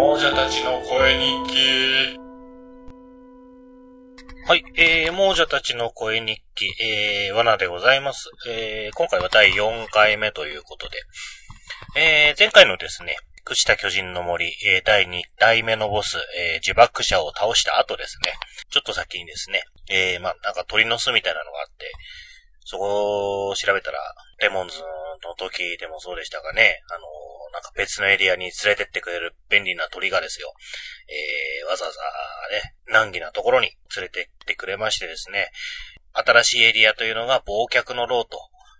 亡者たちの声日記。はい、えー、亡者たちの声日記、えー、罠でございます。えー、今回は第4回目ということで、えー、前回のですね、朽ちた巨人の森、えー、第2代目のボス、えー、呪縛者を倒した後ですね、ちょっと先にですね、えー、まあ、なんか鳥の巣みたいなのがあって、そこを調べたら、レモンズの時でもそうでしたがね、あのなんか別のエリアに連れてってくれる便利な鳥がですよ、えー、わざわざね、難儀なところに連れてってくれましてですね、新しいエリアというのが忘却の牢と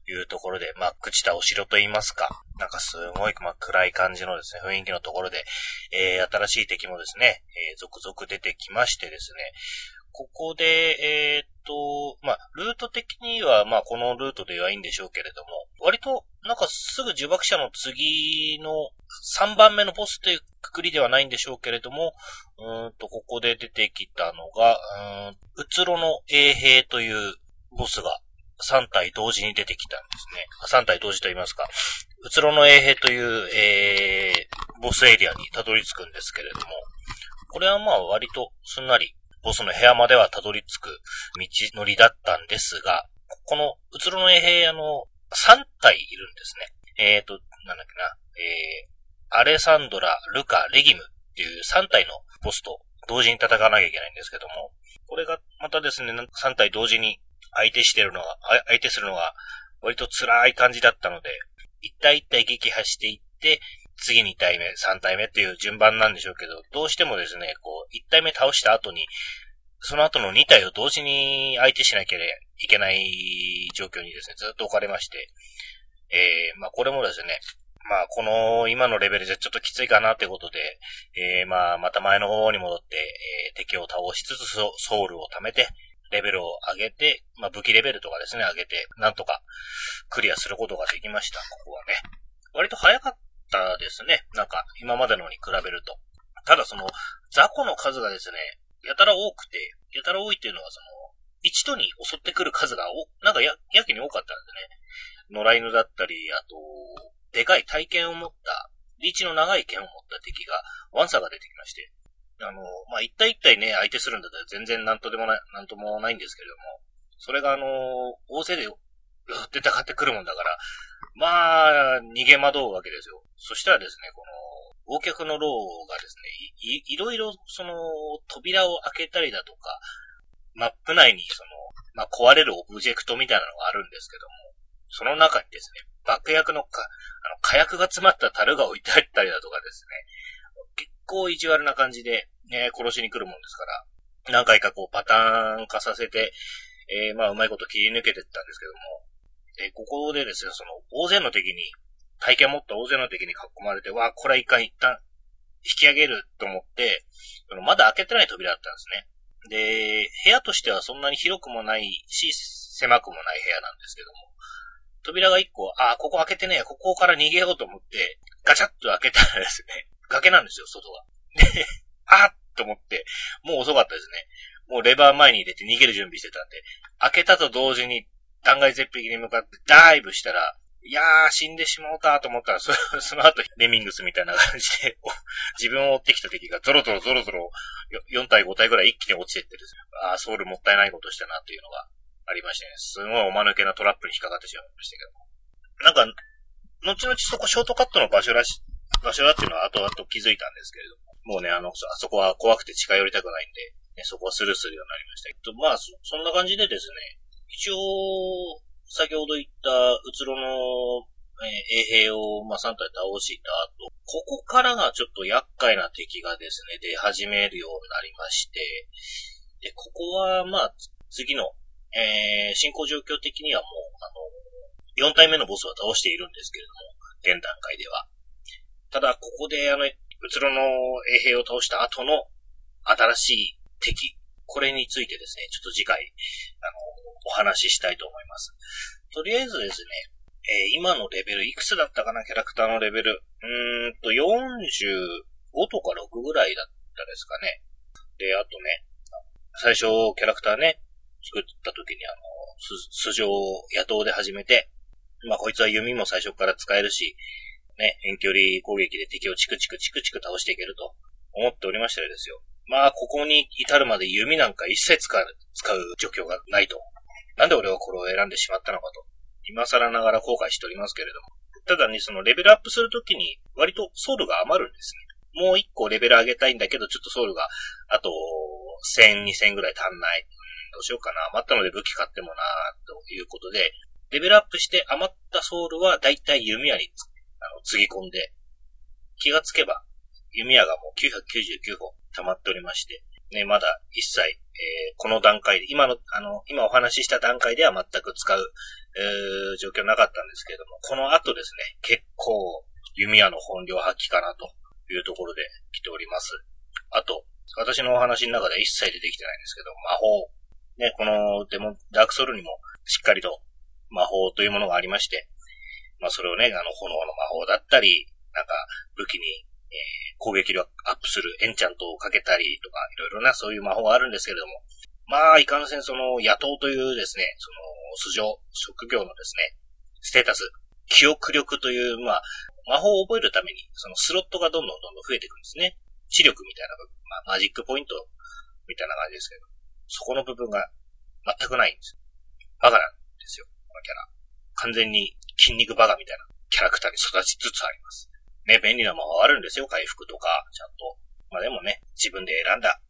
いうところで、まあ、朽ちたお城と言いますか、なんかすごい、まあ、暗い感じのですね、雰囲気のところで、えー、新しい敵もですね、えー、続々出てきましてですね、ここで、えー、っと、まあ、ルート的には、まあ、このルートではいいんでしょうけれども、割と、なんかすぐ呪縛者の次の3番目のボスというくくりではないんでしょうけれども、うんと、ここで出てきたのが、うん、うつろの衛兵というボスが3体同時に出てきたんですね。3体同時と言いますか、うつろの衛兵という、えー、ボスエリアにたどり着くんですけれども、これはまあ割とすんなりボスの部屋まではたどり着く道のりだったんですが、このうつろの衛兵、あの、3体いるんですね。えーと、なんだっけな、えー、アレサンドラ、ルカ、レギムっていう3体のボスと同時に戦わなきゃいけないんですけども、これがまたですね、3体同時に相手してるのが、相手するのが割と辛い感じだったので、一体一体撃破していって、次2体目、3体目っていう順番なんでしょうけど、どうしてもですね、こう、1体目倒した後に、その後の2体を同時に相手しなきゃいけない状況にですね、ずっと置かれまして、えー、まあこれもですね、まあこの今のレベルじゃちょっときついかなってことで、えー、まあまた前の方に戻って、えー、敵を倒しつつソウルを貯めて、レベルを上げて、まあ武器レベルとかですね、上げて、なんとかクリアすることができました、ここはね。割と早かったですね。なんか、今までのに比べると。ただその、雑魚の数がですね、やたら多くて、やたら多いっていうのはその、一度に襲ってくる数がお、なんかや、やけに多かったんですね。野良犬だったり、あと、でかい体験を持った、リーチの長い剣を持った敵が、ワンサが出てきまして、あの、まあ、一体一体ね、相手するんだったら全然なんとでもない、なんともないんですけれども、それがあの、大勢で、出たかってくるもんだから、まあ、逃げ惑うわけですよ。そしたらですね、この、忘却の牢がですね、い、いろいろ、その、扉を開けたりだとか、マップ内に、その、まあ、壊れるオブジェクトみたいなのがあるんですけども、その中にですね、爆薬のか、あの、火薬が詰まった樽が置いてあったりだとかですね、結構意地悪な感じで、ね、殺しに来るもんですから、何回かこうパターン化させて、えー、まあ、うまいこと切り抜けてったんですけども、で、ここでですね、その、大勢の敵に、体験を持った大勢の敵に囲まれて、わあ、これは一回一旦、引き上げると思って、そのまだ開けてない扉だったんですね。で、部屋としてはそんなに広くもないし、狭くもない部屋なんですけども、扉が一個、あ、ここ開けてねえ、ここから逃げようと思って、ガチャッと開けたらですね、崖なんですよ、外が。で、あっと思って、もう遅かったですね。もうレバー前に入れて逃げる準備してたんで、開けたと同時に断崖絶壁に向かってダイブしたら、いやー、死んでしまうたと思ったら、その後、レミングスみたいな感じで、自分を追ってきた敵がゾロゾロゾロゾロ、4体5体ぐらい一気に落ちてってるんですよ。あー、ソウルもったいないことしたなっていうのがありましてね。すごいおまぬけなトラップに引っかかってしまいましたけどなんか、後々そこショートカットの場所らし、場所だっていうのは後々気づいたんですけれども。もうね、あの、あそこは怖くて近寄りたくないんで、ね、そこはスルーするようになりました。と、まあそ、そんな感じでですね、一応、先ほど言ったうつろの、えー、衛兵を、まあ、3体倒した後、ここからがちょっと厄介な敵がですね、出始めるようになりまして、で、ここは、まあ、次の、えー、進行状況的にはもう、あの、4体目のボスは倒しているんですけれども、現段階では。ただ、ここで、あの、うつろの衛兵を倒した後の新しい敵、これについてですね、ちょっと次回、あの、お話ししたいと思います。とりあえずですね、えー、今のレベル、いくつだったかな、キャラクターのレベル。うーんと、45とか6ぐらいだったですかね。で、あとね、最初、キャラクターね、作った時にあの、素性を野党で始めて、まあ、こいつは弓も最初から使えるし、ね、遠距離攻撃で敵をチクチクチクチク倒していけると思っておりましたよですよ。まあ、ここに至るまで弓なんか一切使う、使う状況がないと。なんで俺はこれを選んでしまったのかと。今更ながら後悔しておりますけれども。ただね、そのレベルアップするときに割とソウルが余るんですね。もう一個レベル上げたいんだけど、ちょっとソウルがあと1000、2000ぐらい足んない。どうしようかな。余ったので武器買ってもな、ということで、レベルアップして余ったソウルはだいたい弓矢にあの、つぎ込んで、気がつけば、弓矢がもう999本溜まっておりまして、ね、まだ一切、えー、この段階で、今の、あの、今お話しした段階では全く使う、えー、状況なかったんですけれども、この後ですね、結構、弓矢の本領発揮かなというところで来ております。あと、私のお話の中では一切出てきてないんですけど、魔法。ね、このデモ、ダークソウルにもしっかりと魔法というものがありまして、まあそれをね、あの、炎の魔法だったり、なんか武器に、えー、攻撃力アップするエンチャントをかけたりとか、いろいろなそういう魔法があるんですけれども、まあ、いかんせんその野党というですね、その、素性、職業のですね、ステータス、記憶力という、まあ、魔法を覚えるために、そのスロットがどんどんどんどん増えていくんですね。知力みたいな部分、まあ、マジックポイントみたいな感じですけど、そこの部分が全くないんです。バカなんですよ、このキャラ。完全に筋肉バカみたいなキャラクターに育ちつつあります。ね、便利な魔法あるんですよ、回復とか、ちゃんと。まあでもね、自分で選んだ、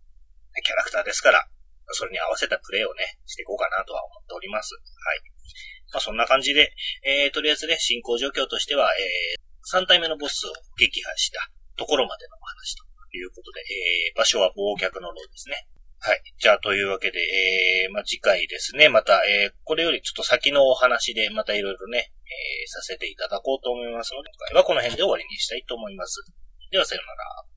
キャラクターですから、それに合わせたプレイをね、していこうかなとは思っております。はい。まあそんな感じで、えー、とりあえずね、進行状況としては、えー、3体目のボスを撃破したところまでのお話ということで、えー、場所は忘却の牢ですね。はい。じゃあ、というわけで、えー、まあ、次回ですね、また、えー、これよりちょっと先のお話で、またいろいろね、えー、させていただこうと思いますので、今回はこの辺で終わりにしたいと思います。では、さようなら。